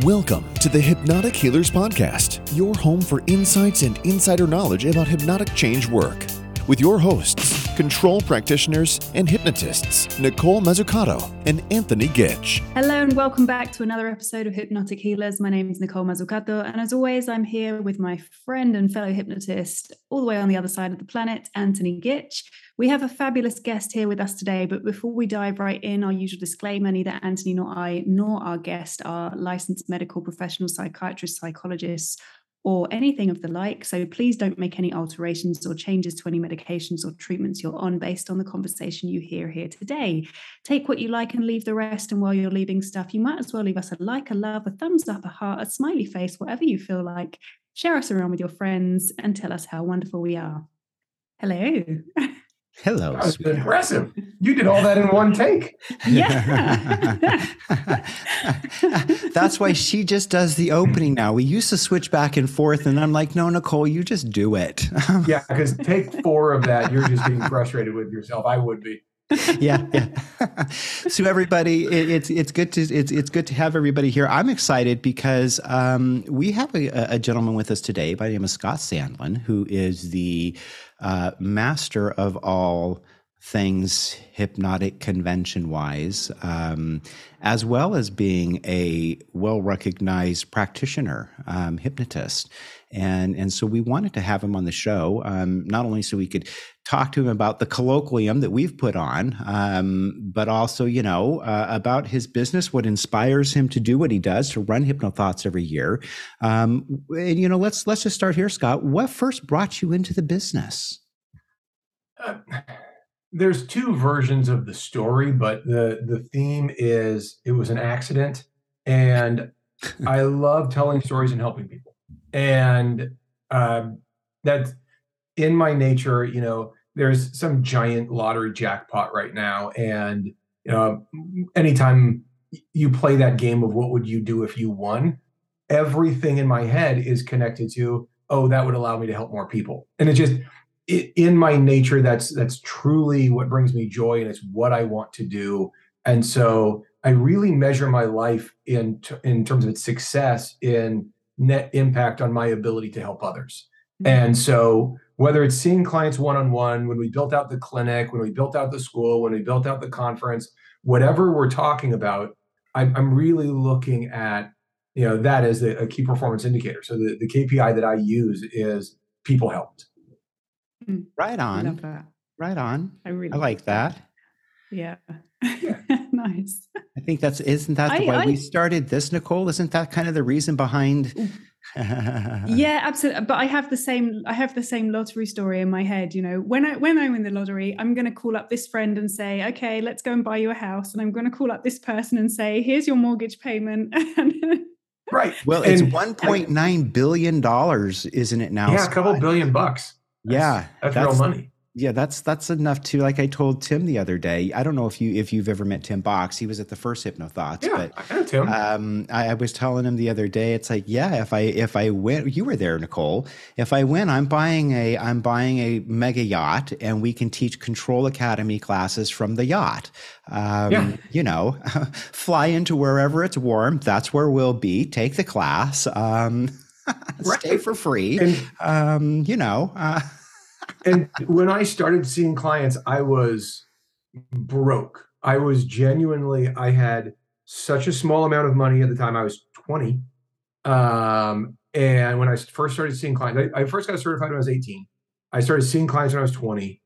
Welcome to the Hypnotic Healers Podcast, your home for insights and insider knowledge about hypnotic change work. With your hosts, control practitioners and hypnotists, Nicole Mazzucato and Anthony Gitch. Hello, and welcome back to another episode of Hypnotic Healers. My name is Nicole Mazzucato, and as always, I'm here with my friend and fellow hypnotist, all the way on the other side of the planet, Anthony Gitch. We have a fabulous guest here with us today, but before we dive right in, our usual disclaimer neither Anthony nor I nor our guest are licensed medical professional psychiatrists, psychologists, or anything of the like. So please don't make any alterations or changes to any medications or treatments you're on based on the conversation you hear here today. Take what you like and leave the rest. And while you're leaving stuff, you might as well leave us a like, a love, a thumbs up, a heart, a smiley face, whatever you feel like. Share us around with your friends and tell us how wonderful we are. Hello. Hello. That was impressive. You did all that in one take. Yeah. That's why she just does the opening now. We used to switch back and forth, and I'm like, no, Nicole, you just do it. Yeah, because take four of that, you're just being frustrated with yourself. I would be. yeah, yeah. so everybody, it, it's it's good to it's it's good to have everybody here. I'm excited because um, we have a, a gentleman with us today by the name of Scott Sandlin, who is the uh, master of all things hypnotic convention wise, um, as well as being a well recognized practitioner, um, hypnotist. And, and so we wanted to have him on the show, um, not only so we could talk to him about the colloquium that we've put on, um, but also, you know, uh, about his business, what inspires him to do what he does, to run HypnoThoughts every year. Um, and, you know, let's let's just start here, Scott. What first brought you into the business? Uh, there's two versions of the story, but the the theme is it was an accident, and I love telling stories and helping people, and um, that's in my nature. You know, there's some giant lottery jackpot right now, and you know, anytime you play that game of what would you do if you won, everything in my head is connected to oh that would allow me to help more people, and it just in my nature that's that's truly what brings me joy and it's what i want to do. And so i really measure my life in t- in terms of its success in net impact on my ability to help others. Mm-hmm. and so whether it's seeing clients one-on-one when we built out the clinic when we built out the school when we built out the conference whatever we're talking about i'm, I'm really looking at you know that as a, a key performance indicator. So the, the kpi that i use is people helped Mm. Right on. Right on. I really I like that. that. Yeah. nice. I think that's isn't that the I, why I, we started this, Nicole? Isn't that kind of the reason behind yeah absolutely but i have the same i have the same lottery story in my head you know when i when i win the lottery i'm going to call up this friend and say okay let's go and buy you a house and i'm going to call up this person and say here's your mortgage payment right well and, it's 1.9 billion dollars isn't it now yeah a couple billion bucks yeah, that's, that's real money. Yeah, that's that's enough to like I told Tim the other day. I don't know if you if you've ever met Tim Box. He was at the first HypnoThoughts. Yeah, but, I know Tim. Um, I, I, was telling him the other day. It's like, yeah, if I if I win, you were there, Nicole. If I win, I'm buying a I'm buying a mega yacht, and we can teach Control Academy classes from the yacht. Um, yeah. You know, fly into wherever it's warm. That's where we'll be. Take the class. Um, right. Stay for free. And, um, you know. Uh, and when I started seeing clients, I was broke. I was genuinely, I had such a small amount of money at the time. I was 20. Um, and when I first started seeing clients, I, I, first got certified when I was 18. I started seeing clients when I was 20.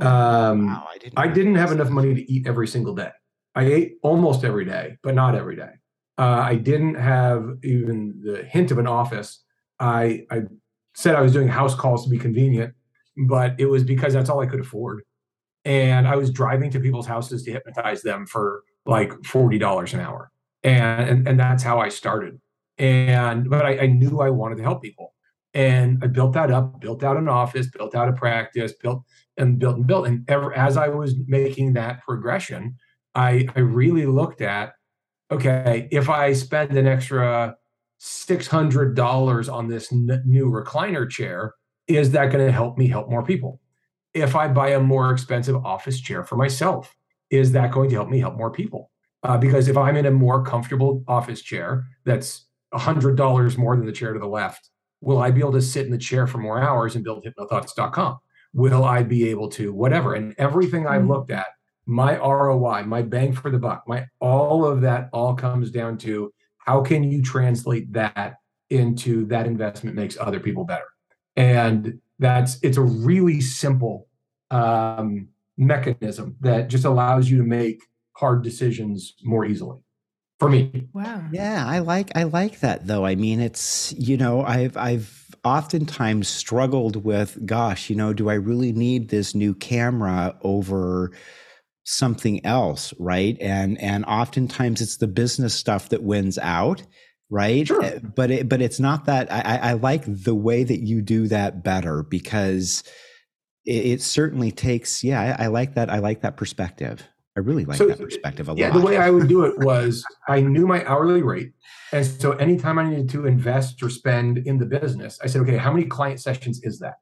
Um, wow, I didn't, I didn't have enough money to eat every single day. I ate almost every day, but not every day. Uh, I didn't have even the hint of an office. I, I said I was doing house calls to be convenient but it was because that's all I could afford. And I was driving to people's houses to hypnotize them for like $40 an hour. And, and, and that's how I started. And, but I, I knew I wanted to help people. And I built that up, built out an office, built out a practice, built and built and built. And ever, as I was making that progression, I, I really looked at, okay, if I spend an extra $600 on this n- new recliner chair, is that going to help me help more people? If I buy a more expensive office chair for myself, is that going to help me help more people? Uh, because if I'm in a more comfortable office chair that's $100 more than the chair to the left, will I be able to sit in the chair for more hours and build hypnothoughts.com? Will I be able to, whatever? And everything I've mm-hmm. looked at, my ROI, my bang for the buck, my all of that all comes down to how can you translate that into that investment makes other people better. And that's it's a really simple um, mechanism that just allows you to make hard decisions more easily for me. Wow. Yeah, I like I like that though. I mean, it's you know, I've I've oftentimes struggled with, gosh, you know, do I really need this new camera over something else, right? And and oftentimes it's the business stuff that wins out, right? Sure. Eh, but it, but it's not that. I, I like the way that you do that better because it, it certainly takes. Yeah, I, I, like that. I like that perspective. I really like so, that perspective a yeah, lot. Yeah, the way I would do it was I knew my hourly rate. And so anytime I needed to invest or spend in the business, I said, okay, how many client sessions is that?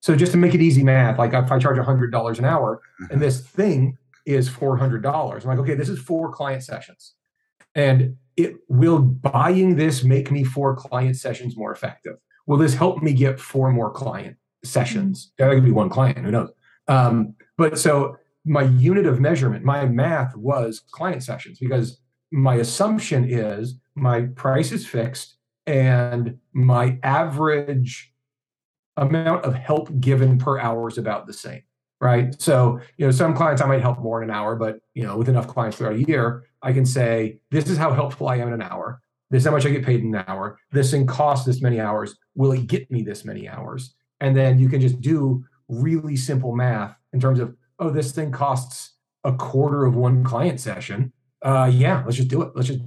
So just to make it easy math, like if I charge $100 an hour and mm-hmm. this thing is $400. I'm like, okay, this is four client sessions. And it will buying this make me four client sessions more effective? Will this help me get four more client sessions? That could be one client, who knows? Um, but so my unit of measurement, my math was client sessions because my assumption is my price is fixed and my average amount of help given per hour is about the same right? So, you know, some clients I might help more in an hour, but you know, with enough clients throughout a year, I can say, this is how helpful I am in an hour. This is how much I get paid in an hour. This thing costs this many hours. Will it get me this many hours? And then you can just do really simple math in terms of, oh, this thing costs a quarter of one client session. Uh, yeah, let's just do it. Let's just,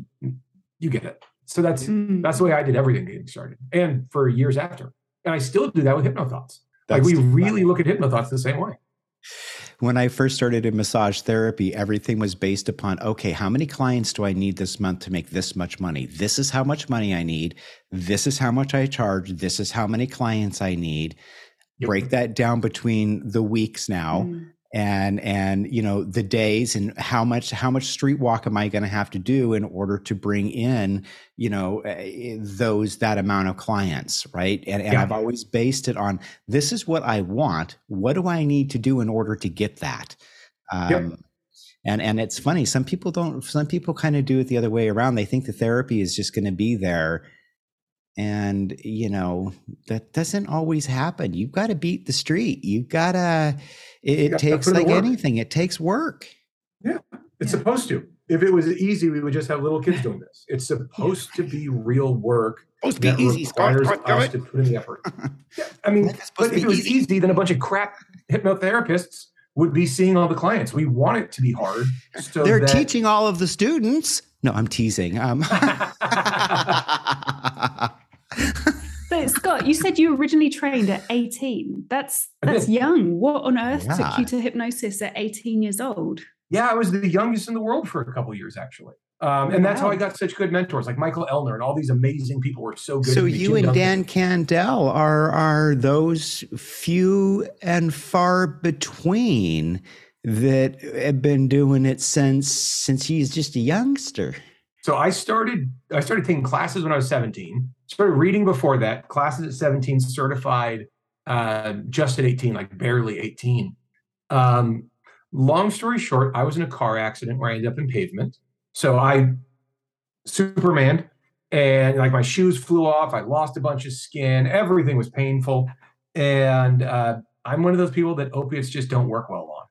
you get it. So that's mm. that's the way I did everything getting started, and for years after. And I still do that with hypnothoughts. That's like we really look at hypnothoughts the same way when I first started in massage therapy, everything was based upon okay, how many clients do I need this month to make this much money? This is how much money I need. This is how much I charge. This is how many clients I need. Yep. Break that down between the weeks now. Mm and and you know the days and how much how much street walk am i going to have to do in order to bring in you know eh, those that amount of clients right and, and yeah. i've always based it on this is what i want what do i need to do in order to get that um, yeah. and and it's funny some people don't some people kind of do it the other way around they think the therapy is just going to be there and you know that doesn't always happen. You've got to beat the street. You've got to it, it takes like anything. It takes work. Yeah. It's yeah. supposed to. If it was easy we would just have little kids doing this. It's supposed to be real work supposed to be easy. Requires us to put in the effort. Yeah, i mean but if it was easy. easy then a bunch of crap hypnotherapists would be seeing all the clients we want it to be hard so they're that, teaching all of the students no i'm teasing um, but Scott, you said you originally trained at 18. That's that's young. What on earth yeah. took you to hypnosis at 18 years old? Yeah, I was the youngest in the world for a couple years actually. Um, and wow. that's how I got such good mentors like Michael Ellner and all these amazing people were so good. So you and Dan Candell are are those few and far between that have been doing it since since he's just a youngster. So I started I started taking classes when I was 17. Started reading before that, classes at 17, certified uh, just at 18, like barely 18. Um, long story short, I was in a car accident where I ended up in pavement. So I Superman and like my shoes flew off. I lost a bunch of skin. Everything was painful. And uh, I'm one of those people that opiates just don't work well on.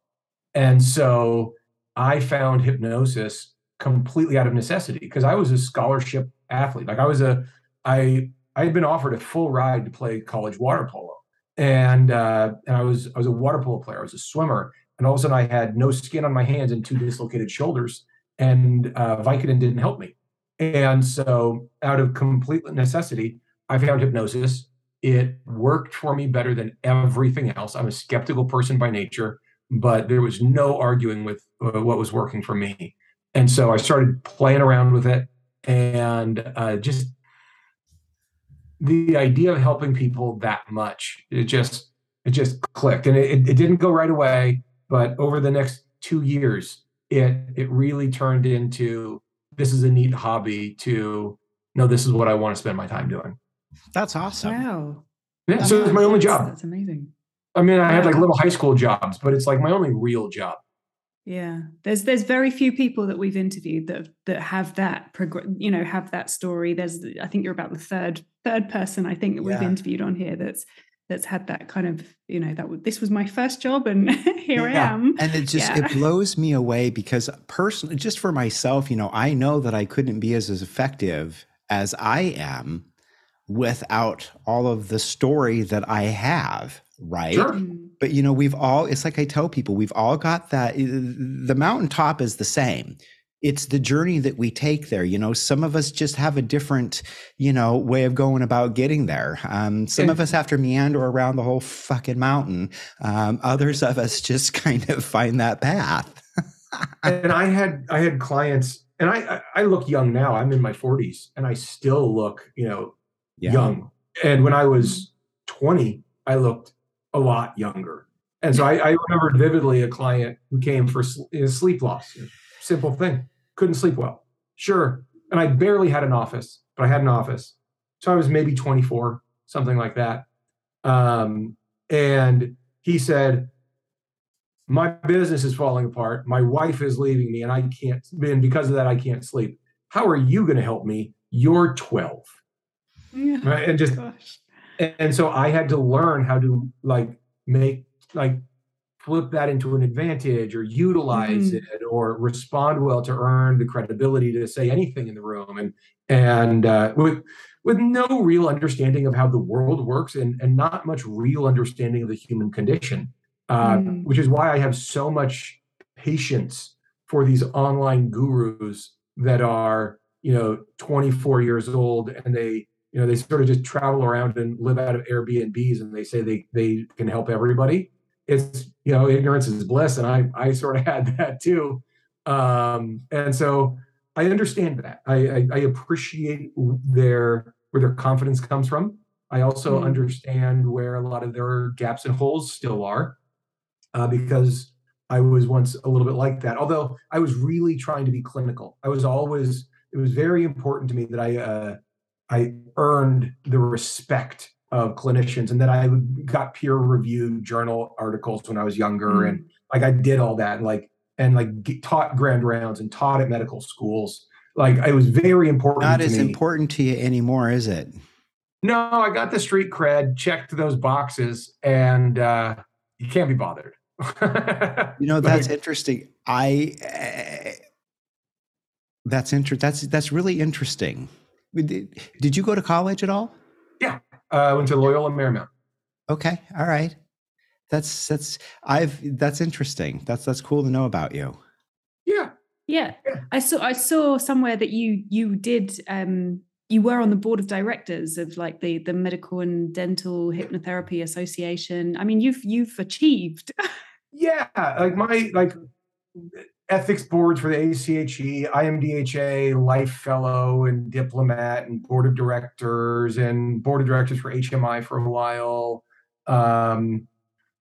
And so I found hypnosis completely out of necessity because I was a scholarship athlete. Like I was a, I I had been offered a full ride to play college water polo, and uh, and I was I was a water polo player. I was a swimmer, and all of a sudden I had no skin on my hands and two dislocated shoulders, and uh, Vicodin didn't help me. And so, out of complete necessity, I found hypnosis. It worked for me better than everything else. I'm a skeptical person by nature, but there was no arguing with uh, what was working for me. And so I started playing around with it and uh, just the idea of helping people that much, it just, it just clicked and it, it didn't go right away, but over the next two years, it it really turned into this is a neat hobby to no, this is what I want to spend my time doing. That's awesome. Wow. Yeah, so it's my only job. That's amazing. I mean, I had like little high school jobs, but it's like my only real job. Yeah, there's there's very few people that we've interviewed that that have that progr- you know have that story. There's I think you're about the third third person I think that we've Yeah. interviewed on here that's that's had that kind of you know that this was my first job and here Yeah. I am. And it just Yeah. it blows me away because personally, just for myself, you know, I know that I couldn't be as, as effective as I am without all of the story that I have, right? Sure. Mm, But you know, we've all it's like I tell people, we've all got that the mountaintop is the same. It's the journey that we take there. You know, some of us just have a different, you know, way of going about getting there. Um, some of us have to meander around the whole fucking mountain. Um, others of us just kind of find that path. and I had I had clients, and I I look young now. I'm in my 40s, and I still look you know Yeah. young. And when I was 20, I looked a lot younger. And so I, I remembered vividly a client who came for sl- you know, sleep loss. Simple thing. Couldn't sleep well. Sure. And I barely had an office, but I had an office. So I was maybe 24, something like that. Um, and he said, My business is falling apart. My wife is leaving me, and I can't, and because of that, I can't sleep. How are you going to help me? You're 12 yeah. right and just Gosh. and so i had to learn how to like make like flip that into an advantage or utilize Mhm. it or respond well to earn the credibility to say anything in the room and and uh, with with no real understanding of how the world works and and not much real understanding of the human condition uh, Mm. which is why i have so much patience for these online gurus that are you know 24 years old and they you know they sort of just travel around and live out of airbnbs and they say they they can help everybody it's you know ignorance is bliss and i i sort of had that too. Um and so i understand that. I i, I appreciate their where their confidence comes from. I also Mm. understand where a lot of their gaps and holes still are uh, because i was once a little bit like that. Although i was really trying to be clinical. I was always it was very important to me that i uh I earned the respect of clinicians and that I got peer reviewed journal articles when I was younger Mm. and like I did all that and like and like g- taught grand rounds and taught at medical schools. Like it was very important Not as me. important to you anymore, is it? No, I got the street cred, checked those boxes, and uh, you can't be bothered. You know, that's Like, interesting. I eh, that's inter- that's that's really interesting. Did, did you go to college at all? uh, I went to Loyola Marymount. Okay, all right. That's that's I've that's interesting. That's that's cool to know about you. Yeah, Yeah. Yeah. I saw I saw somewhere that you you did um you were on the board of directors of like the the Medical and Dental Hypnotherapy Association. I mean, you've you've achieved. yeah. Like my like ethics boards for the ACHE, IMDHA, Life Fellow, and Diplomat, and Board of Directors, and Board of Directors for HMI for a while. Um,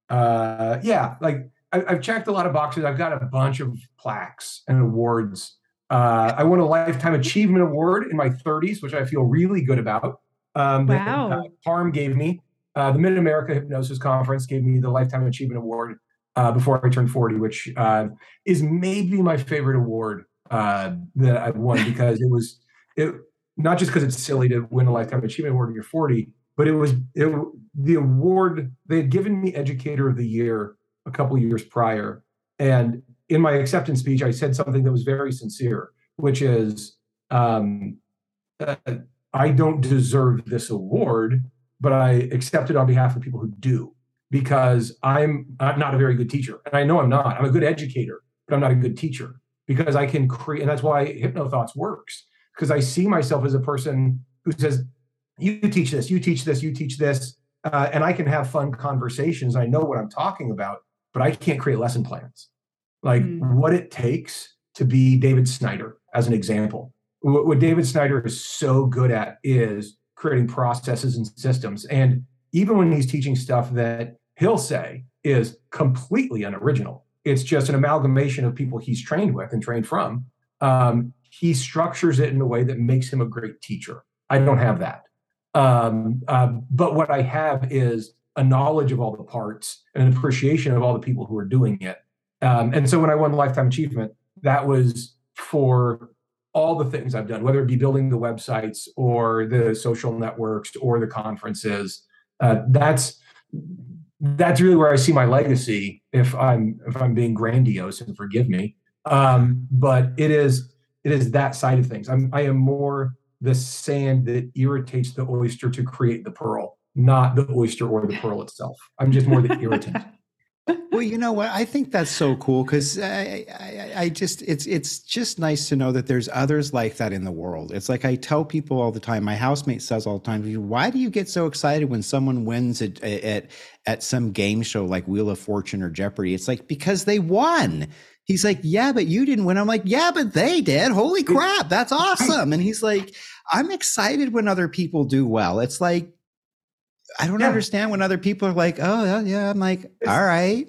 uh, yeah, like I, I've checked a lot of boxes. I've got a bunch of plaques and awards. Uh, I won a Lifetime Achievement Award in my 30s, which I feel really good about. Um, that, uh, Wow. Parm gave me. Uh, the Mid America Hypnosis Conference gave me the Lifetime Achievement Award uh, before I turned 40, which uh, is maybe my favorite award uh, that I've won because it was it not just because it's silly to win a lifetime achievement award when you're 40, but it was it, the award they had given me Educator of the Year a couple years prior, and in my acceptance speech, I said something that was very sincere, which is um, uh, I don't deserve this award, but I accept it on behalf of people who do because I'm I'm not a very good teacher. And I know I'm not. I'm a good educator, but I'm not a good teacher because I can create. And that's why HypnoThoughts works because I see myself as a person who says, you teach this, you teach this, you teach this. Uh, and I can have fun conversations. I know what I'm talking about, but I can't create lesson plans. Like Mm. what it takes to be David Snyder, as an example. What, what David Snyder is so good at is creating processes and systems. And even when he's teaching stuff that he'll say is completely unoriginal, It's just an amalgamation of people he's trained with and trained from. Um, he structures it in a way that makes him a great teacher. I don't have that. Um, uh, but what I have is a knowledge of all the parts and an appreciation of all the people who are doing it. Um, and so when I won Lifetime Achievement, that was for all the things I've done, whether it be building the websites or the social networks or the conferences. Uh, that's that's really where I see my legacy. If I'm if I'm being grandiose, and forgive me, um, but it is it is that side of things. I'm I am more the sand that irritates the oyster to create the pearl, not the oyster or the pearl itself. I'm just more the irritant. well, you know what? I think that's so cool because I, I, I, just it's it's just nice to know that there's others like that in the world. It's like I tell people all the time. My housemate says all the time, "Why do you get so excited when someone wins at at at some game show like Wheel of Fortune or Jeopardy?" It's like because they won. He's like, "Yeah, but you didn't win." I'm like, "Yeah, but they did. Holy crap, that's awesome!" And he's like, "I'm excited when other people do well." It's like I don't yeah. understand when other people are like, oh yeah, yeah. I'm like, it's, all right.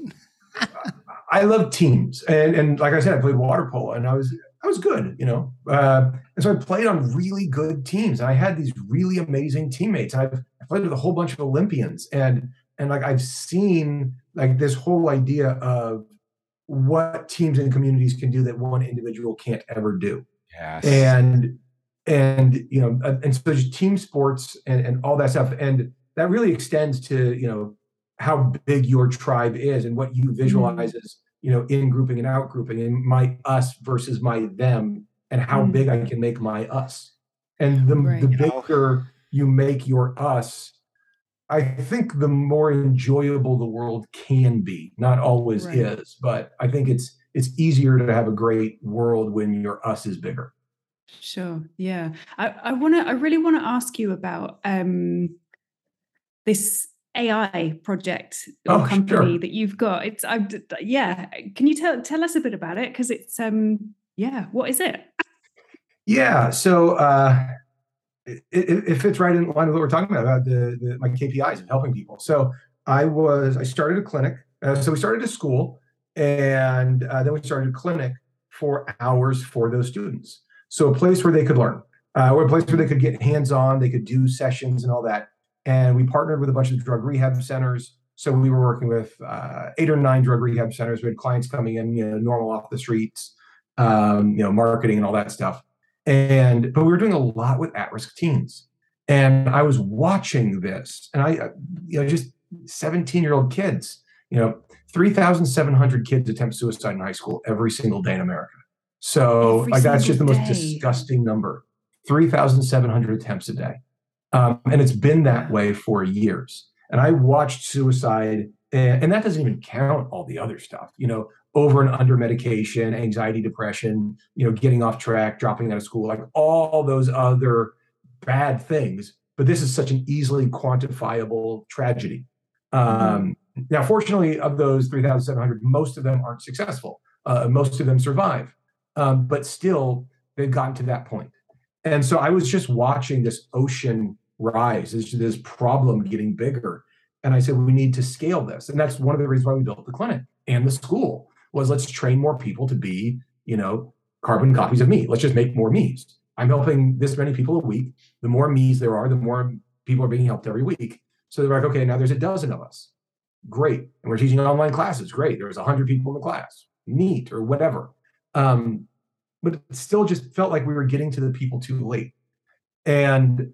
I love teams, and and like I said, I played water polo, and I was I was good, you know. Uh, and so I played on really good teams, and I had these really amazing teammates. I've I played with a whole bunch of Olympians, and and like I've seen like this whole idea of what teams and communities can do that one individual can't ever do. Yes. And and you know, and so there's team sports and and all that stuff, and that really extends to you know how big your tribe is and what you mm-hmm. visualize mm-hmm. as you know in grouping and out grouping and my us versus my them and how mm-hmm. big i can make my us and the, right. the bigger you make your us i think the more enjoyable the world can be not always right. is but i think it's it's easier to have a great world when your us is bigger sure yeah i i want to i really want to ask you about um this AI project or oh, company sure. that you've got. It's I yeah. Can you tell tell us a bit about it? Because it's um yeah, what is it? Yeah, so uh, it, it, fits right in line with what we're talking about about the, the my KPIs of helping people. So I was I started a clinic. Uh, so we started a school, and uh, then we started a clinic for hours for those students. So a place where they could learn, uh, or a place where they could get hands on, they could do sessions and all that and we partnered with a bunch of drug rehab centers. So we were working with uh, eight or nine drug rehab centers. We had clients coming in, you know, normal off the streets, um, you know, marketing and all that stuff. And but we were doing a lot with at-risk teens, and I was watching this, and I, you know, just 17-year-old kids, you know, 3,700 kids attempt suicide in high school every single day in America. So every like that's just the most disgusting number. 3,700 attempts a day. Um, and it's been that way for years. And I watched suicide, and, and that doesn't even count all the other stuff, you know, over and under medication, anxiety, depression, you know, getting off track, dropping out of school, like all those other bad things. But this is such an easily quantifiable tragedy. Um, now, fortunately, of those 3,700, most of them aren't successful. Uh, most of them survive. Um, but still, they've gotten to that point. And so I was just watching this ocean rise, this, this problem getting bigger. And I said, we need to scale this. And that's one of the reasons why we built the clinic and the school was let's train more people to be, you know, carbon copies of me. Let's just make more me's. I'm helping this many people a week. The more me's there are, the more people are being helped every week. So they're like, okay, now there's a dozen of us. Great. And we're teaching online classes. Great. There's 100 people in the class. Neat or whatever. Um, but it still just felt like we were getting to the people too late. And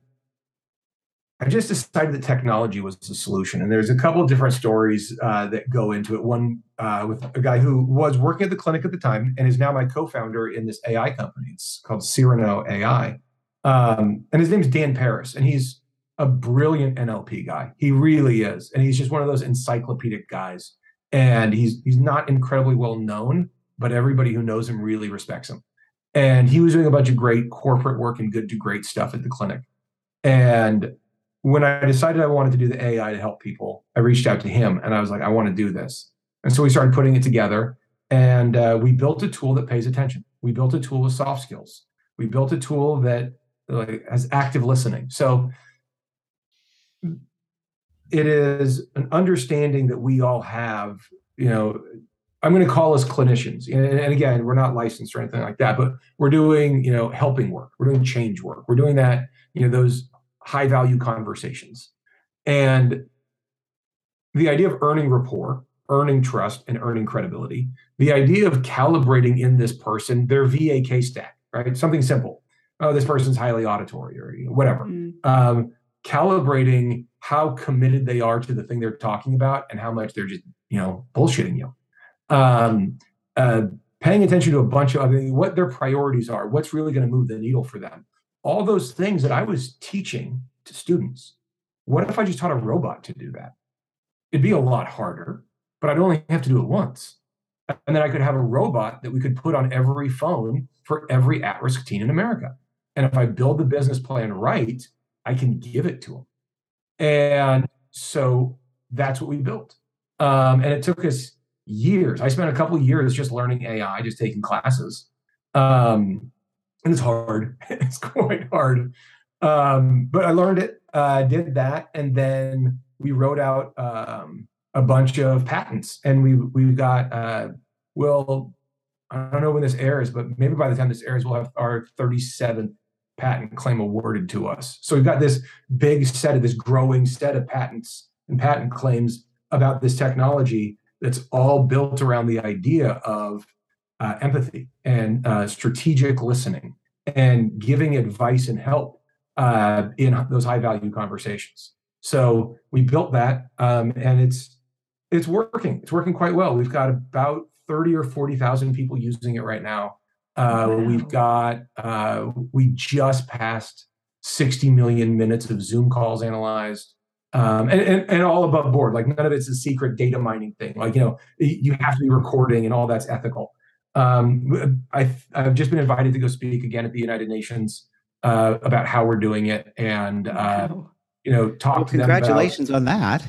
I just decided that technology was the solution. And there's a couple of different stories uh, that go into it. One uh, with a guy who was working at the clinic at the time and is now my co-founder in this AI company. It's called Cyrano AI. Um, and his name is Dan Paris. And he's a brilliant NLP guy. He really is. And he's just one of those encyclopedic guys. And he's he's not incredibly well known, but everybody who knows him really respects him. And he was doing a bunch of great corporate work and good to great stuff at the clinic. And when I decided I wanted to do the AI to help people, I reached out to him and I was like, I want to do this. And so we started putting it together and uh, we built a tool that pays attention. We built a tool with soft skills. We built a tool that like, has active listening. So it is an understanding that we all have, you know, I'm going to call us clinicians. And, again, we're not licensed or anything like that, but we're doing, you know, helping work. We're doing change work. We're doing that, you know, those high value conversations. And the idea of earning rapport, earning trust, and earning credibility, the idea of calibrating in this person their VAK stack, right? Something simple. Oh, this person's highly auditory or you know, whatever. Mm. Um, calibrating how committed they are to the thing they're talking about and how much they're just, you know, bullshitting you um, uh, paying attention to a bunch of what their priorities are, what's really going to move the needle for them. All those things that I was teaching to students. What if I just taught a robot to do that? It'd be a lot harder, but I'd only have to do it once. And then I could have a robot that we could put on every phone for every at risk teen in America. And if I build the business plan right, I can give it to them. And so that's what we built. Um, and it took us years. I spent a couple years just learning AI, just taking classes. Um, and it's hard. it's quite hard. Um, but I learned it, uh, did that, and then we wrote out um, a bunch of patents, and we we got uh, well, I don't know when this airs, but maybe by the time this airs, we'll have our 37th patent claim awarded to us. So we've got this big set of this growing set of patents and patent claims about this technology that's all built around the idea of uh, empathy and uh, strategic listening and giving advice and help uh, in those high value conversations. So we built that, um, and it's it's working. It's working quite well. We've got about thirty or forty thousand people using it right now. Uh, wow. We've got uh, we just passed sixty million minutes of Zoom calls analyzed um, and, and, and all above board. Like none of it's a secret data mining thing. Like you know, you have to be recording, and all that's ethical. Um, I've I've just been invited to go speak again at the United Nations uh, about how we're doing it, and uh, you know, talk well, to congratulations them. Congratulations on that.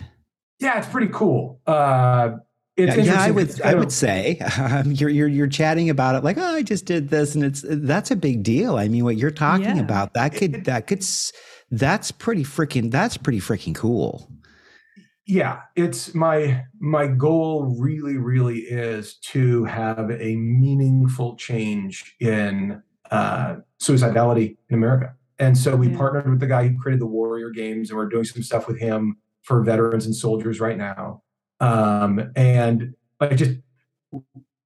Yeah, it's pretty cool. Uh, it's yeah, yeah, I would I would say um, you're you're you're chatting about it like oh I just did this and it's that's a big deal. I mean, what you're talking yeah. about that could that could that's pretty freaking that's pretty freaking cool yeah it's my my goal really really is to have a meaningful change in uh, suicidality in america and so we yeah. partnered with the guy who created the warrior games and we're doing some stuff with him for veterans and soldiers right now um, and i just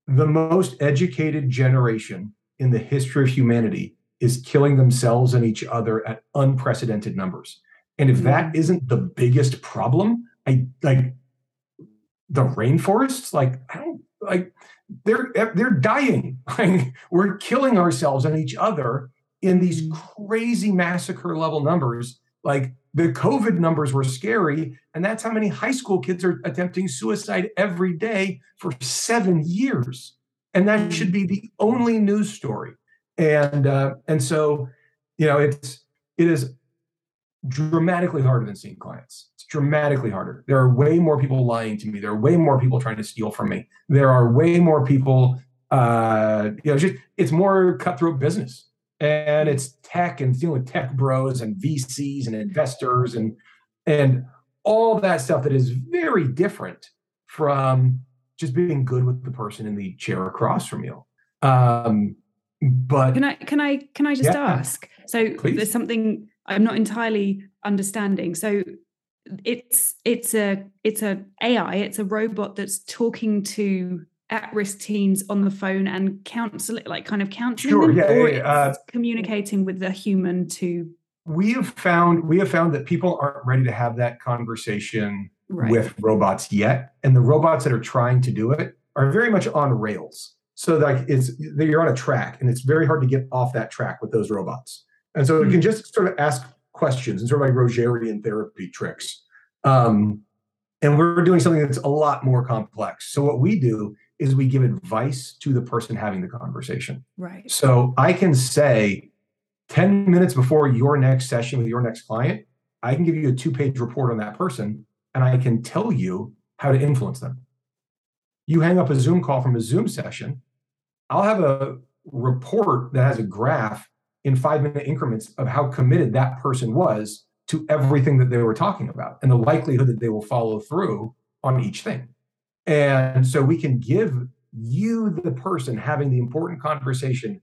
the most educated generation in the history of humanity is killing themselves and each other at unprecedented numbers. And if that isn't the biggest problem, I like the rainforests, like I don't like they're they're dying. Like we're killing ourselves and each other in these mm. crazy massacre level numbers. Like the COVID numbers were scary, and that's how many high school kids are attempting suicide every day for seven years. And that should be the only news story. And uh, and so you know it's it is dramatically harder than seeing clients. It's dramatically harder. There are way more people lying to me. There are way more people trying to steal from me. There are way more people uh you know just it's more cutthroat business and it's tech and dealing with tech bros and vcs and investors and and all that stuff that is very different from just being good with the person in the chair across from you um but can I can I can I just yeah, ask? So please. there's something I'm not entirely understanding. So it's it's a it's a AI, it's a robot that's talking to at-risk teens on the phone and counseling like kind of counseling sure, them, yeah, or yeah, uh, communicating with the human to we have found we have found that people aren't ready to have that conversation right. with robots yet and the robots that are trying to do it are very much on rails so like it's you're on a track and it's very hard to get off that track with those robots and so mm-hmm. you can just sort of ask questions and sort of like rogerian therapy tricks um, and we're doing something that's a lot more complex so what we do is we give advice to the person having the conversation. Right. So i can say 10 minutes before your next session with your next client i can give you a two page report on that person and i can tell you how to influence them. You hang up a zoom call from a zoom session I'll have a report that has a graph in five minute increments of how committed that person was to everything that they were talking about and the likelihood that they will follow through on each thing. And so we can give you, the person having the important conversation,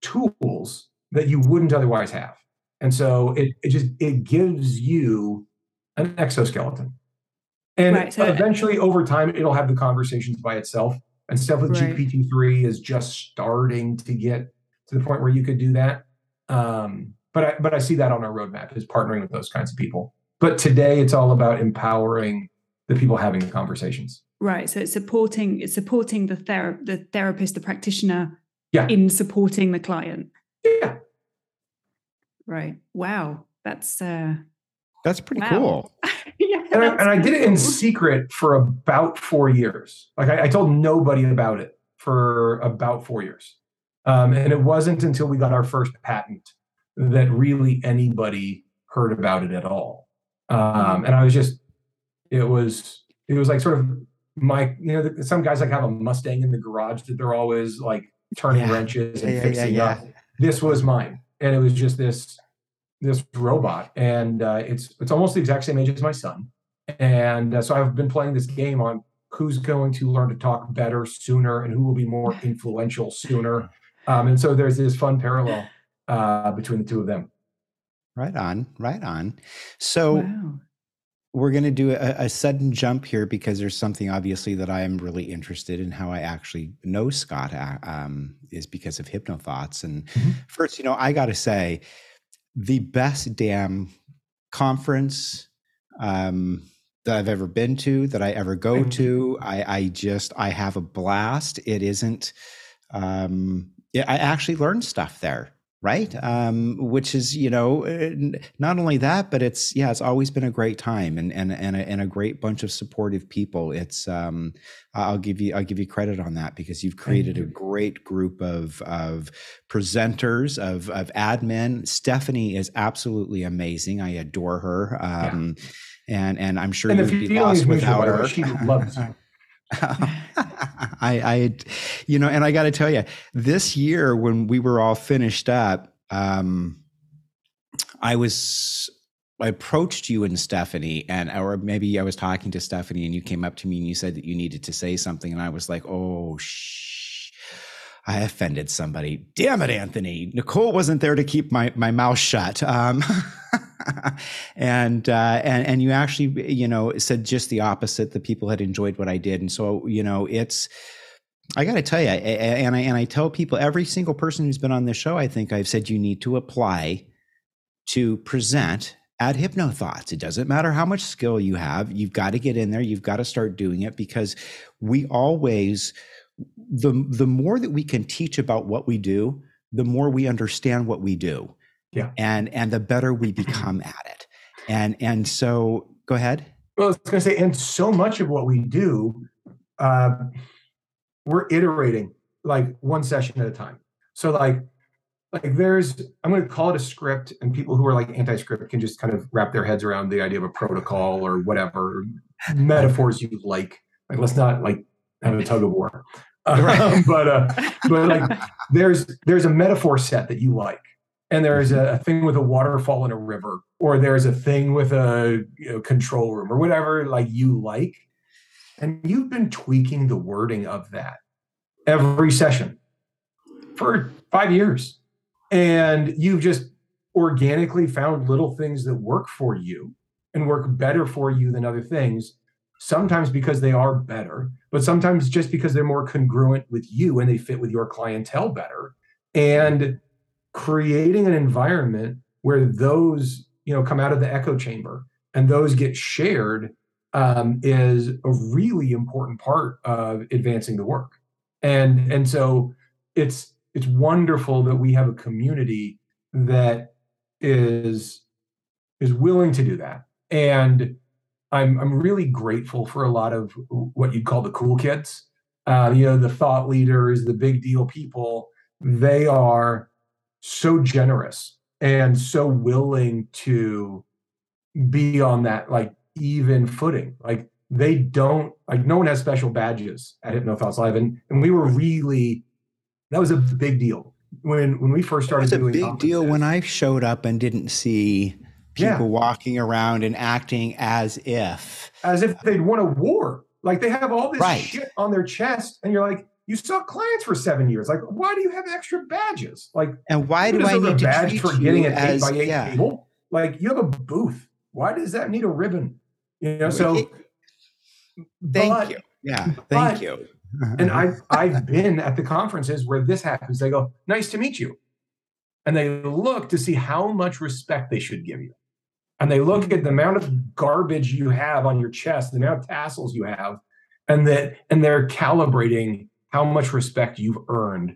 tools that you wouldn't otherwise have. And so it, it just it gives you an exoskeleton. And right, so eventually over time it'll have the conversations by itself. And stuff with right. GPT-3 is just starting to get to the point where you could do that. Um, but I but I see that on our roadmap is partnering with those kinds of people. But today it's all about empowering the people having the conversations. Right. So it's supporting it's supporting the ther- the therapist, the practitioner yeah. in supporting the client. Yeah. Right. Wow. That's uh that's pretty wow. cool. yeah, and, I, and I, did it in secret for about four years. Like I, I told nobody about it for about four years. Um, and it wasn't until we got our first patent that really anybody heard about it at all. Um, and I was just, it was, it was like sort of my, you know, some guys like have a Mustang in the garage that they're always like turning yeah. wrenches and yeah, fixing yeah, up. This was mine, and it was just this, this robot, and uh, it's it's almost the exact same age as my son, and uh, so I've been playing this game on who's going to learn to talk better sooner and who will be more influential sooner. Um, and so there's this fun parallel uh, between the two of them. Right on, right on. So wow. We're going to do a, a, sudden jump here because there's something obviously that I am really interested in. How I actually know Scott uh, um, is because of HypnoThoughts. And mm-hmm. first, you know, I got to say, the best damn conference um, that I've ever been to, that I ever go mm-hmm. to. I, I just I have a blast. It isn't. Um, yeah, I actually learned stuff there right? Um, which is you know uh, not only that but it's yeah it's always been a great time and and and a, and a great bunch of supportive people. It's um, i'll give you i'll give you credit on that because you've created a great group of of presenters of of admin. Stephanie is absolutely amazing. I adore her um, yeah. and and i'm sure you'd be lost without her. She loves you I, I, you know, and I got to tell you, this year when we were all finished up, um, I was, I approached you and Stephanie, and or maybe I was talking to Stephanie, and you came up to me and you said that you needed to say something, and I was like, oh, I offended somebody. Damn it, Anthony. Nicole wasn't there to keep my my mouth shut. Um, and uh, and and you actually you know said just the opposite. The people had enjoyed what I did, and so you know it's. I got to tell you, and I and I tell people every single person who's been on this show, I think I've said you need to apply to present at HypnoThoughts. It doesn't matter how much skill you have, you've got to get in there. You've got to start doing it because we always the the more that we can teach about what we do, the more we understand what we do yeah. and and the better we become at it. And and so go ahead. Well i was going to say and so much of what we do uh, we're iterating like one session at a time. So like like there's i'm going to call it a script and people who are like anti-script can just kind of wrap their heads around the idea of a protocol or whatever metaphors you like. Like let's not like have a tug of war right. um, but uh but like there's there's a metaphor set that you like and there's a, a, thing with a waterfall in a river or there's a thing with a you know, control room or whatever like you like and you've been tweaking the wording of that every session for five years and you've just organically found little things that work for you and work better for you than other things sometimes because they are better but sometimes just because they're more congruent with you and they fit with your clientele better. And creating an environment where those you know come out of the echo chamber and those get shared um, is a really important part of advancing the work. And and so it's it's wonderful that we have a community that is is willing to do that. And i'm i'm really grateful for a lot of what you'd call the cool kids uh, you know the thought leaders the big deal people they are so generous and so willing to be on that like even footing. Like they don't like no one has special badges at HypnoThoughts Live, and and we were really that was a big deal when when we first started. It was a big deal when I showed up and didn't see people yeah. walking around and acting as if as if they'd won a war. Like they have all this right. shit on their chest, and you're like, you saw clients for seven years. Like, why do you have extra badges? Like, and why do I deserve a badge for getting an as eight by eight yeah? table? Like, you have a booth. Why does that need a ribbon? You know, so It- thank but- you. Yeah, but- thank you. and I've I've been at the conferences where this happens. They go, "Nice to meet you," and they look to see how much respect they should give you, and they look at the amount of garbage you have on your chest, the amount of tassels you have, and that and they're calibrating how much respect you've earned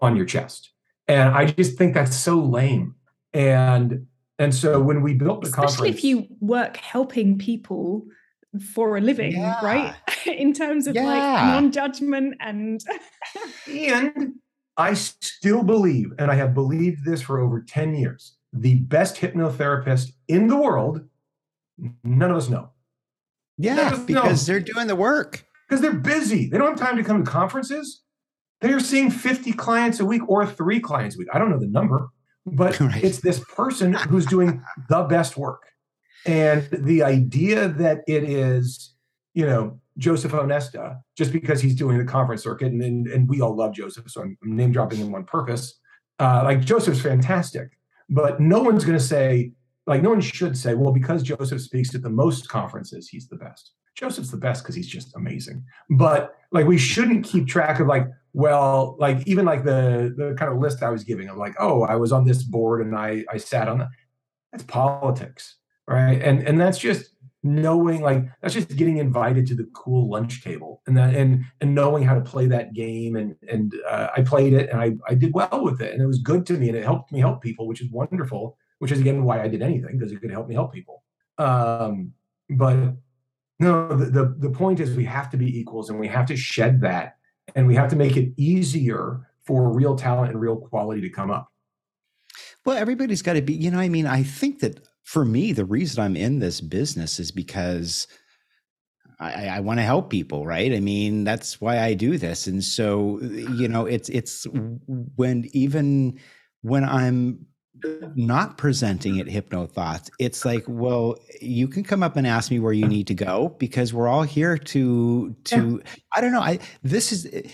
on your chest. And I just think that's so lame. And and so when we built the Especially conference, if you work helping people for a living, Yeah. right? In terms of like non-judgment and And I still believe, and I have believed this for over 10 years, the best hypnotherapist in the world, none of us know Yeah, us because know. they're doing the work. because they're busy. They don't have time to come to conferences. They're seeing 50 clients a week or three clients a week. I don't know the number, but Right. it's this person who's doing the best work. And the idea that it is, you know, Joseph Onesta, just because he's doing the conference circuit, and, and, and we all love Joseph, so I'm name dropping him on purpose. Uh, like Joseph's fantastic, but no one's going to say, like, no one should say, well, because Joseph speaks at the most conferences, he's the best. Joseph's the best because he's just amazing. But like, we shouldn't keep track of like, well, like even like the the kind of list I was giving of like, oh, I was on this board and I I sat on that. That's politics, right? And and that's just knowing like that's just getting invited to the cool lunch table and that and and knowing how to play that game and and uh, I played it and I I did well with it and it was good to me and it helped me help people, which is wonderful. Which is again why I did anything because it could help me help people. Um, but no, the, the the point is we have to be equals and we have to shed that and we have to make it easier for real talent and real quality to come up. Well, everybody's got to be, you know, I mean, I think that for me, the reason I'm in this business is because I, I want to help people, right? I mean, that's why I do this. And so, uh, you know, it's it's when even when I'm not presenting at Hypno Thoughts, it's like, well, you can come up and ask me where you need to go because we're all here to to I don't know. I this is uh,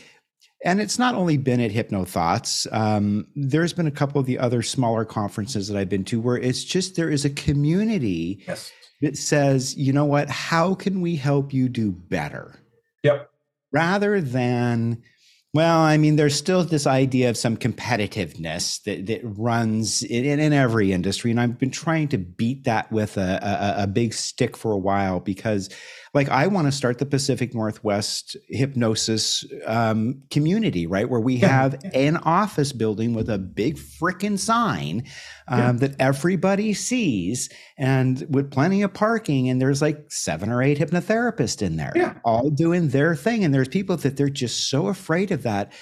and it's not only been at Hypno Thoughts. Um, there's been a couple of the other smaller conferences that I've been to where it's just there is a community Yes. that says, you know what, how can we help you do better? Yep. Rather than, well, I mean, there's still this idea of some competitiveness that, that runs in, in every industry. And I've been trying to beat that with a, a, a big stick for a while because, like, I want to start the Pacific Northwest hypnosis um, community, right? Where we Yeah. have an office building with a big frickin' sign um, Yeah. that everybody sees and with plenty of parking and there's like seven or eight hypnotherapists in there all doing their thing and there's people that they're just so afraid of that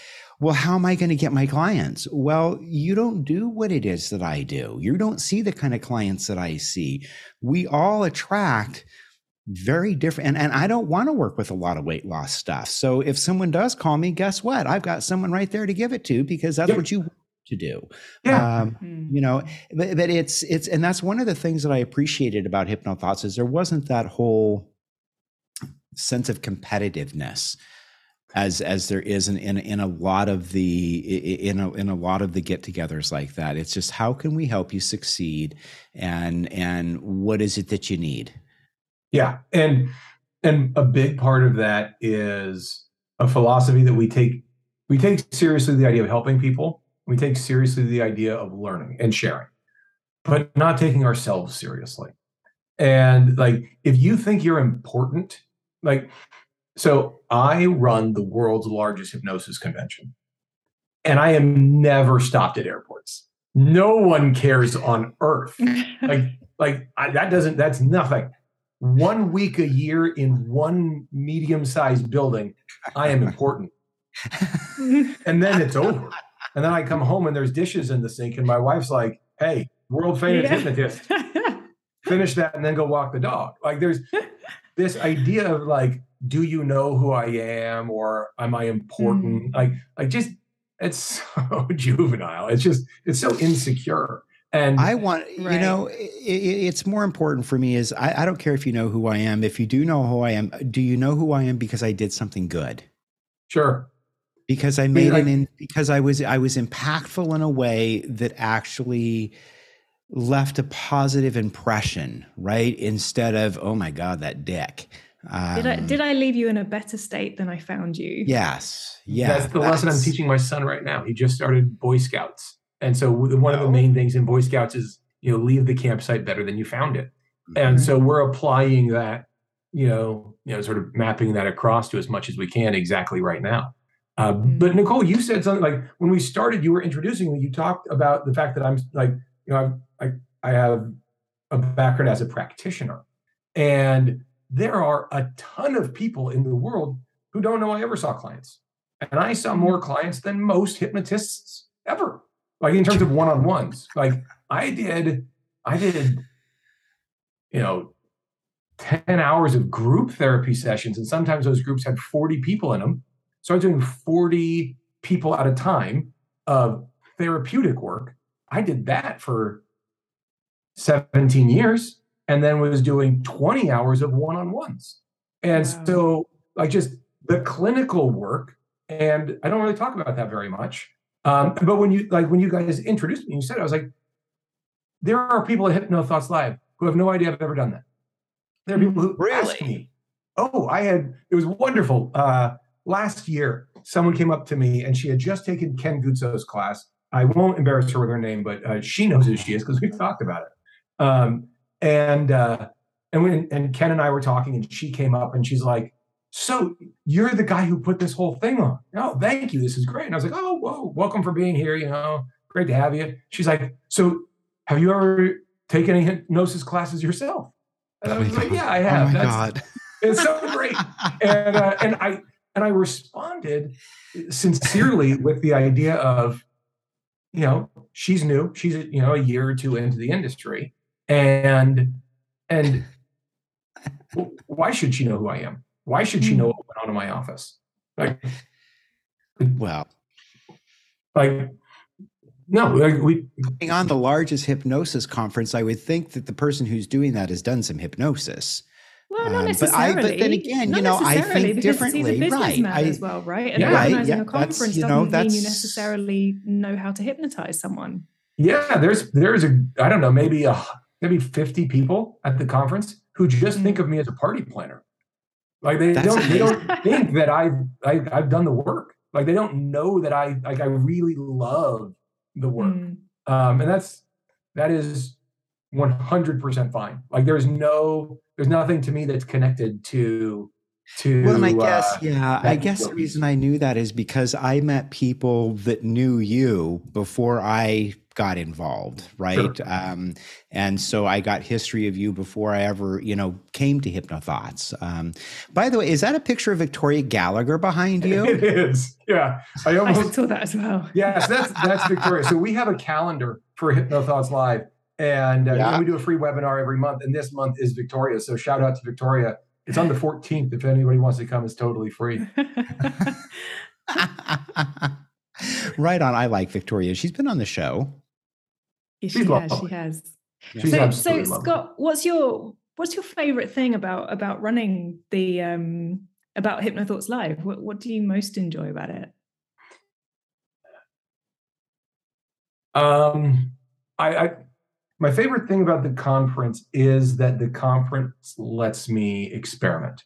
well how am i going to get my clients well you don't do what it is that i do you don't see the kind of clients that i see we all attract very different and, and i don't want to work with a lot of weight loss stuff so if someone does call me guess what i've got someone right there to give it to because that's Yep. what you want to do Yeah. um, Hmm. you know but, but it's it's and that's one of the things that i appreciated about hypno thoughts is there wasn't that whole sense of competitiveness as as there is in in, in a lot of the in a, in a lot of the get-togethers like that it's just how can we help you succeed and and what is it that you need Yeah. And and a big part of that is a philosophy that we take we take seriously the idea of helping people. We take seriously the idea of learning and sharing, but not taking ourselves seriously. And like if you think you're important, like so I run the world's largest hypnosis convention. And I am never stopped at airports. No one cares on earth like like I, that doesn't that's nothing one week a year in one medium-sized building i am important. And then it's over. And then i come home and there's dishes in the sink and my wife's like hey world famous Yeah. hypnotist. Finish that and then go walk the dog. Like there's this idea of like do you know who i am or am i important? Mm. Like like just it's so juvenile. It's just it's so insecure and i want you know i i it's more important for me is I, I don't care if you know who i am if you do know who i am do you know who i am because i did something good Sure. because I made an in because I was I was impactful in a way that actually left a positive impression, right? Instead of oh my god, that dick. Um, did I did I leave you in a better state than I found you? Yes. Yeah. That's the that's, lesson I'm teaching my son right now. He just started Boy Scouts, and so one of the main things in Boy Scouts is you know leave the campsite better than you found it, mm-hmm. and so we're applying that you know you know sort of mapping that across to as much as we can exactly right now. Uh, mm-hmm. But Nicole, you said something like when we started, you were introducing me. You talked about the fact that I'm like, you know, I I have a background as a practitioner, and there are a ton of people in the world who don't know I ever saw clients, and I saw more clients than most hypnotists ever. Like in terms of one-on-ones, like I did, I did, you know, 10 hours of group therapy sessions. And sometimes those groups had 40 people in them. So I was doing 40 people at a time of therapeutic work. I did that for 17 years and then was doing 20 hours of one on ones. And wow. so, like, just the clinical work, and I don't really talk about that very much. Um, but when you like when you guys introduced me, you said I was like, there are people at Hypno Thoughts Live who have no idea I've ever done that. There are people who really? ask me, "Oh, I had it was wonderful." Uh, last year, someone came up to me and she had just taken Ken Guzzo's class. I won't embarrass her with her name, but uh, she knows who she is because we've talked about it. Um, and uh, and when and Ken and I were talking, and she came up and she's like, "So you're the guy who put this whole thing on? Oh, thank you. This is great." And I was like, "Oh, whoa, welcome for being here. You know, great to have you." She's like, "So have you ever taken any hypnosis classes yourself?" And I was like, "Yeah, I have." Oh my That's, god, it's so great. and uh, and I and I responded sincerely with the idea of, you know, she's new. She's you know a year or two into the industry, and and why should she know who I am? Why should she know what went on in my office? Like, well, like no, like we on the largest hypnosis conference. I would think that the person who's doing that has done some hypnosis. Well, not necessarily. Um, but, I, but then again, not you know, I think differently, he's right? I, as well, right? And yeah, organizing yeah, a conference you know, doesn't mean you necessarily know how to hypnotize someone. Yeah, there's there's a I don't know maybe a maybe 50 people at the conference who just mm-hmm. think of me as a party planner. Like they That's don't amazing. they don't think that I've I, have i have done the work. Like they don't know that I like I really love the work. Mm. Um, and that's that is 100% fine. Like there's no there's nothing to me that's connected to to well i guess uh, yeah i guess the reason i knew that is because i met people that knew you before i got involved right sure. um, and so i got history of you before i ever you know came to hypnothoughts um, by the way is that a picture of victoria gallagher behind you it is yeah i almost I saw that as well yes that's that's victoria so we have a calendar for hypnothoughts live and, uh, yeah. and we do a free webinar every month. And this month is Victoria. So shout out to Victoria. It's on the 14th. If anybody wants to come, it's totally free. right on. I like Victoria. She's been on the show. Yeah, she, has, she has. She's so, so Scott, what's your what's your favorite thing about about running the um about Hypnothoughts Live? What what do you most enjoy about it? Um, I, I my favorite thing about the conference is that the conference lets me experiment.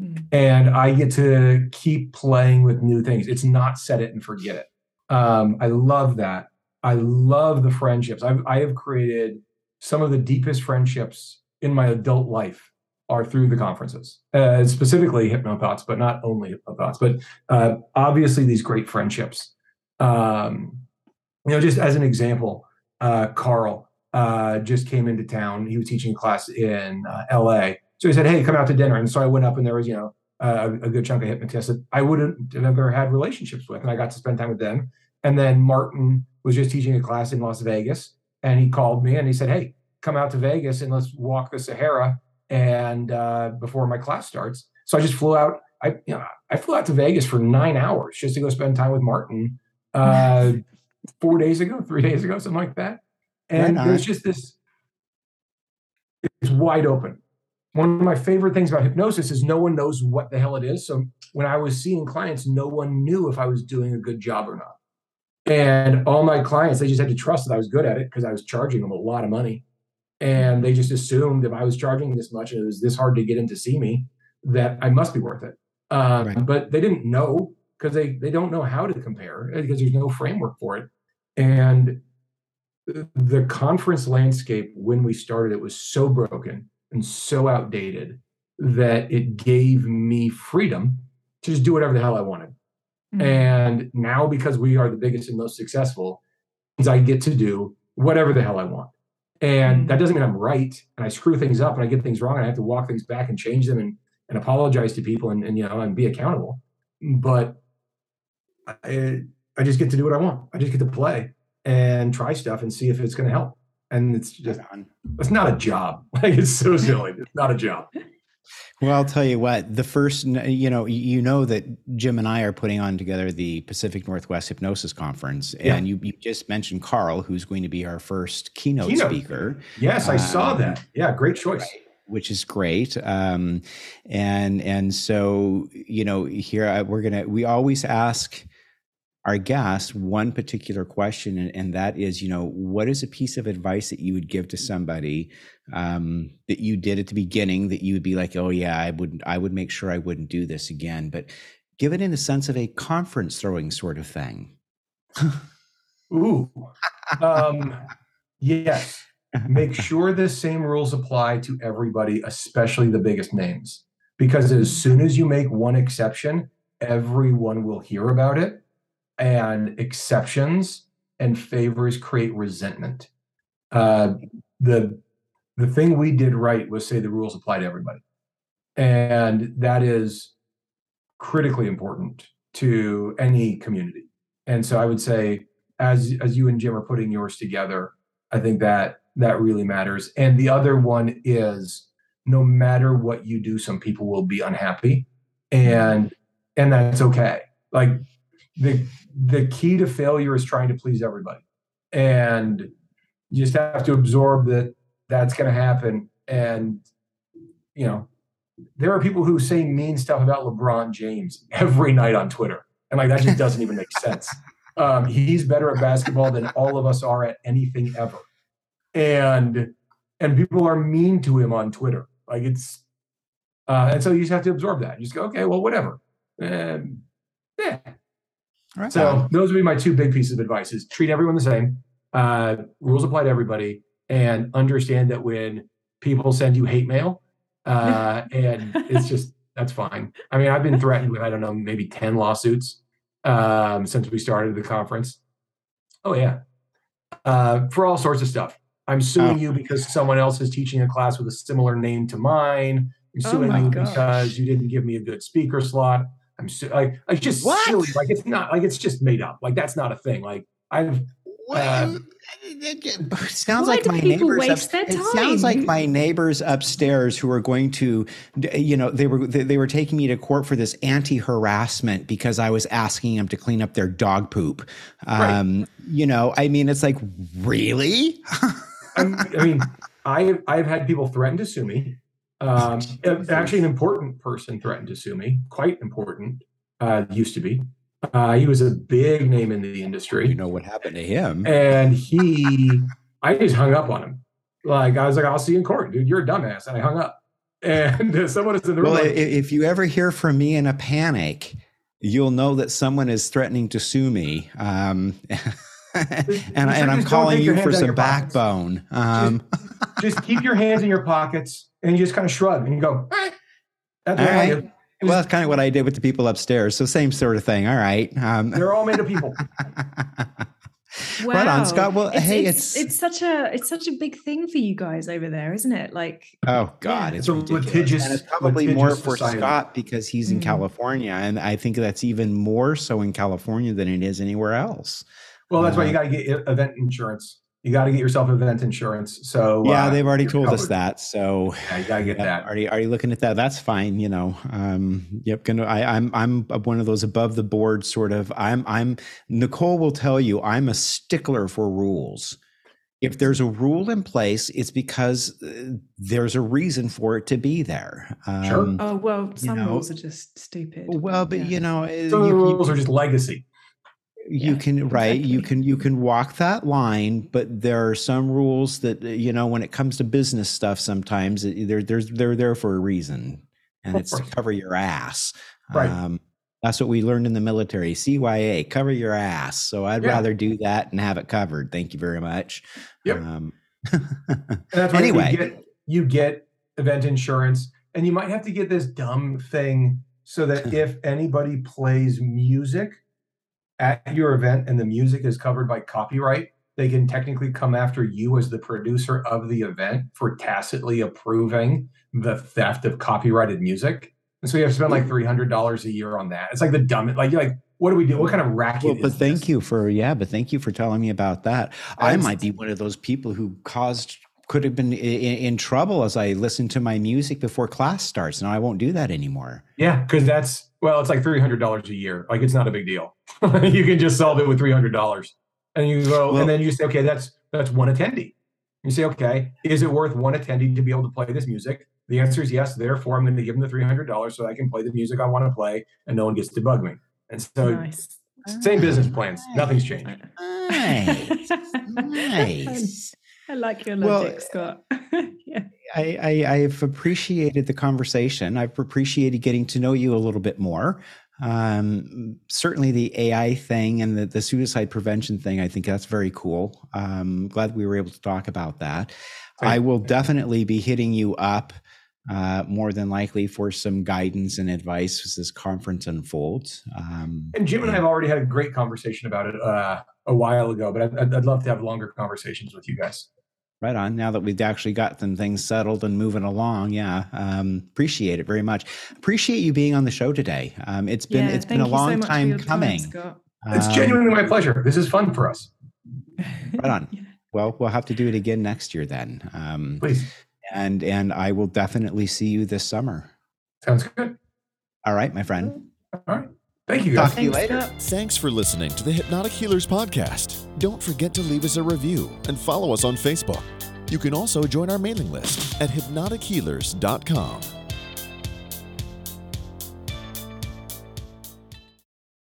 Mm. And I get to keep playing with new things. It's not set it and forget it. Um, I love that. I love the friendships. I've, I have created some of the deepest friendships in my adult life are through the conferences, uh, specifically Hypnothoughts, but not only Hypnothoughts, but uh, obviously these great friendships. Um, you know, just as an example, uh, Carl, uh, just came into town. He was teaching a class in uh, LA. So he said, Hey, come out to dinner. And so I went up and there was, you know, uh, a good chunk of hypnotists that I wouldn't have ever had relationships with. And I got to spend time with them. And then Martin was just teaching a class in Las Vegas. And he called me and he said, Hey, come out to Vegas and let's walk the Sahara. And uh, before my class starts. So I just flew out. I, you know, I flew out to Vegas for nine hours just to go spend time with Martin uh, four days ago, three days ago, something like that and there's just this it's wide open one of my favorite things about hypnosis is no one knows what the hell it is. So when I was seeing clients, no one knew if I was doing a good job or not. And all my clients, they just had to trust that I was good at it because I was charging them a lot of money. And they just assumed if I was charging this much and it was this hard to get in to see me, that I must be worth it. Um, right. But they didn't know because they they don't know how to compare because there's no framework for it. And the conference landscape when we started it was so broken and so outdated that it gave me freedom to just do whatever the hell I wanted. Mm-hmm. And now, because we are the biggest and most successful, I get to do whatever the hell I want. And mm-hmm. that doesn't mean I'm right and I screw things up and I get things wrong and I have to walk things back and change them and, and apologize to people and, and you know and be accountable. But I, I just get to do what I want. I just get to play and try stuff and see if it's going to help. And it's just it's not a job. Like it's so silly. It's not a job. Well, I'll tell you what. The first, you know, you know that Jim and I are putting on together the Pacific Northwest Hypnosis Conference, yeah. and you, you, just mentioned Carl, who's going to be our first keynote, keynote. speaker. Yes, I um, saw that. Yeah, great choice. Right which is great. Um, and and so you know here uh, we're gonna we always ask our guests one particular question, and, and, that is, you know, what is a piece of advice that you would give to somebody um, that you did at the beginning that you would be like, oh yeah, I would, I would make sure I wouldn't do this again, but give it in the sense of a conference throwing sort of thing. Ooh, um, yes. Make sure the same rules apply to everybody, especially the biggest names, because as soon as you make one exception, everyone will hear about it and exceptions and favors create resentment. Uh, the the thing we did right was say the rules apply to everybody, and that is critically important to any community. And so I would say, as as you and Jim are putting yours together, I think that that really matters. And the other one is, no matter what you do, some people will be unhappy, and and that's okay. Like the the key to failure is trying to please everybody and you just have to absorb that that's going to happen. And you know there are people who say mean stuff about lebron james every night on twitter and like that just doesn't even make sense. Um, he's better at basketball than all of us are at anything ever. And and people are mean to him on twitter. Like it's uh, and so you just have to absorb that. You just go okay well whatever. And yeah. Right. So those would be my two big pieces of advice: is treat everyone the same. Uh, rules apply to everybody, and understand that when people send you hate mail, uh, and it's just that's fine. I mean, I've been threatened with I don't know maybe ten lawsuits um, since we started the conference. Oh yeah, uh, for all sorts of stuff. I'm suing oh. you because someone else is teaching a class with a similar name to mine. I'm oh suing oh you gosh. because you didn't give me a good speaker slot. I'm so, like, it's just what? silly. Like it's not like it's just made up. Like that's not a thing. Like I've. Uh, sounds Why like my neighbors. Up, it sounds like my neighbors upstairs who are going to, you know, they were they, they were taking me to court for this anti-harassment because I was asking them to clean up their dog poop. Um, right. You know, I mean, it's like really. I mean, I've I've had people threaten to sue me um, actually, an important person threatened to sue me. Quite important. Uh, used to be. Uh, he was a big name in the industry. You know what happened to him? And he, I just hung up on him. Like I was like, "I'll see you in court, dude. You're a dumbass," and I hung up. And uh, someone is in the room. Well, like, if you ever hear from me in a panic, you'll know that someone is threatening to sue me. Um, and, and I'm calling you for some backbone. Um, just, just keep your hands in your pockets and you just kind of shrug and you go, that's right. I. Well, that's kind of what I did with the people upstairs. So same sort of thing. All right. Um, They're all made of people. Wow. Right on, Scott. Well, it's, hey, it's, it's, it's such a it's such a big thing for you guys over there, isn't it? Like, oh god, yeah. it's, it's litigious. And it's probably more for society. Scott because he's in mm. California, and I think that's even more so in California than it is anywhere else. Well, that's uh, why you uh, got to get event insurance you got to get yourself event insurance. So yeah, uh, they've already told covered. us that. So yeah, you got to get that. Are you are you looking at that? That's fine. You know, um, yep. Gonna. I, I'm I'm one of those above the board sort of. I'm I'm Nicole will tell you I'm a stickler for rules. if there's a rule in place, it's because uh, there's a reason for it to be there. Sure. Um, Oh well, some know, rules are just stupid. well, but yeah. you know, Some you, rules you, are just legacy. You Yeah, can right, you can you can walk that line, but there are some rules that uh, you know when it comes to business stuff. Sometimes uh, they're they're there for a reason, and Of it's to cover your ass. Right. Um, that's what we learned in the military. CYA, cover your ass. So I'd Yeah. rather do that and have it covered. Thank you very much. Yep. Um, that's Anyway. you get you get event insurance, and you might have to get this dumb thing so that if anybody plays music at your event and the music is covered by copyright, they can technically come after you as the producer of the event for tacitly approving the theft of copyrighted music. And so you have to spend like three hundred dollars a year on that. It's like the dumbest. Like you're like, what do we do? What kind of racket? Well, but thank this? you for yeah, but thank you for telling me about that. I That's- might be one of those people who caused could have been in, in trouble as I listen to my music before class starts. Now I won't do that anymore. Yeah, because that's well, it's like three hundred dollars a year. Like it's not a big deal. you can just solve it with three hundred dollars, and you go, Well- and then you say, okay, that's that's one attendee. You say, okay, is it worth one attendee to be able to play this music? The answer is yes. Therefore, I'm going to give them the three hundred dollars so I can play the music I want to play, and no one gets to bug me. And so, nice. same business plans. Nothing's changed. Nice. nice. I like your Well, logic, Scott. yeah. I, I, I've appreciated the conversation. I've appreciated getting to know you a little bit more. Um, certainly, the AI thing and the, the suicide prevention thing, I think that's very cool. Um, glad we were able to talk about that. I will definitely be hitting you up uh, more than likely for some guidance and advice as this conference unfolds. Um, And Jim and I have already had a great conversation about it uh, a while ago, but I'd- I'd love to have longer conversations with you guys. Right on. Now that we've actually got some things settled and moving along, yeah, um, appreciate it very much. Appreciate you being on the show today. Um, it's been Yeah, it's been a you so long time coming. Scott. It's Um, genuinely my pleasure. This is fun for us. Right on. Yeah. Well, we'll have to do it again next year then. Um, Please. and and I will definitely see you this summer. Sounds good. All right, my friend. All right. Thank you guys. Talk to you later. Thanks for listening to the Hypnotic Healers Podcast. Don't forget to leave us a review and follow us on Facebook. You can also join our mailing list at hypnotichealers.com.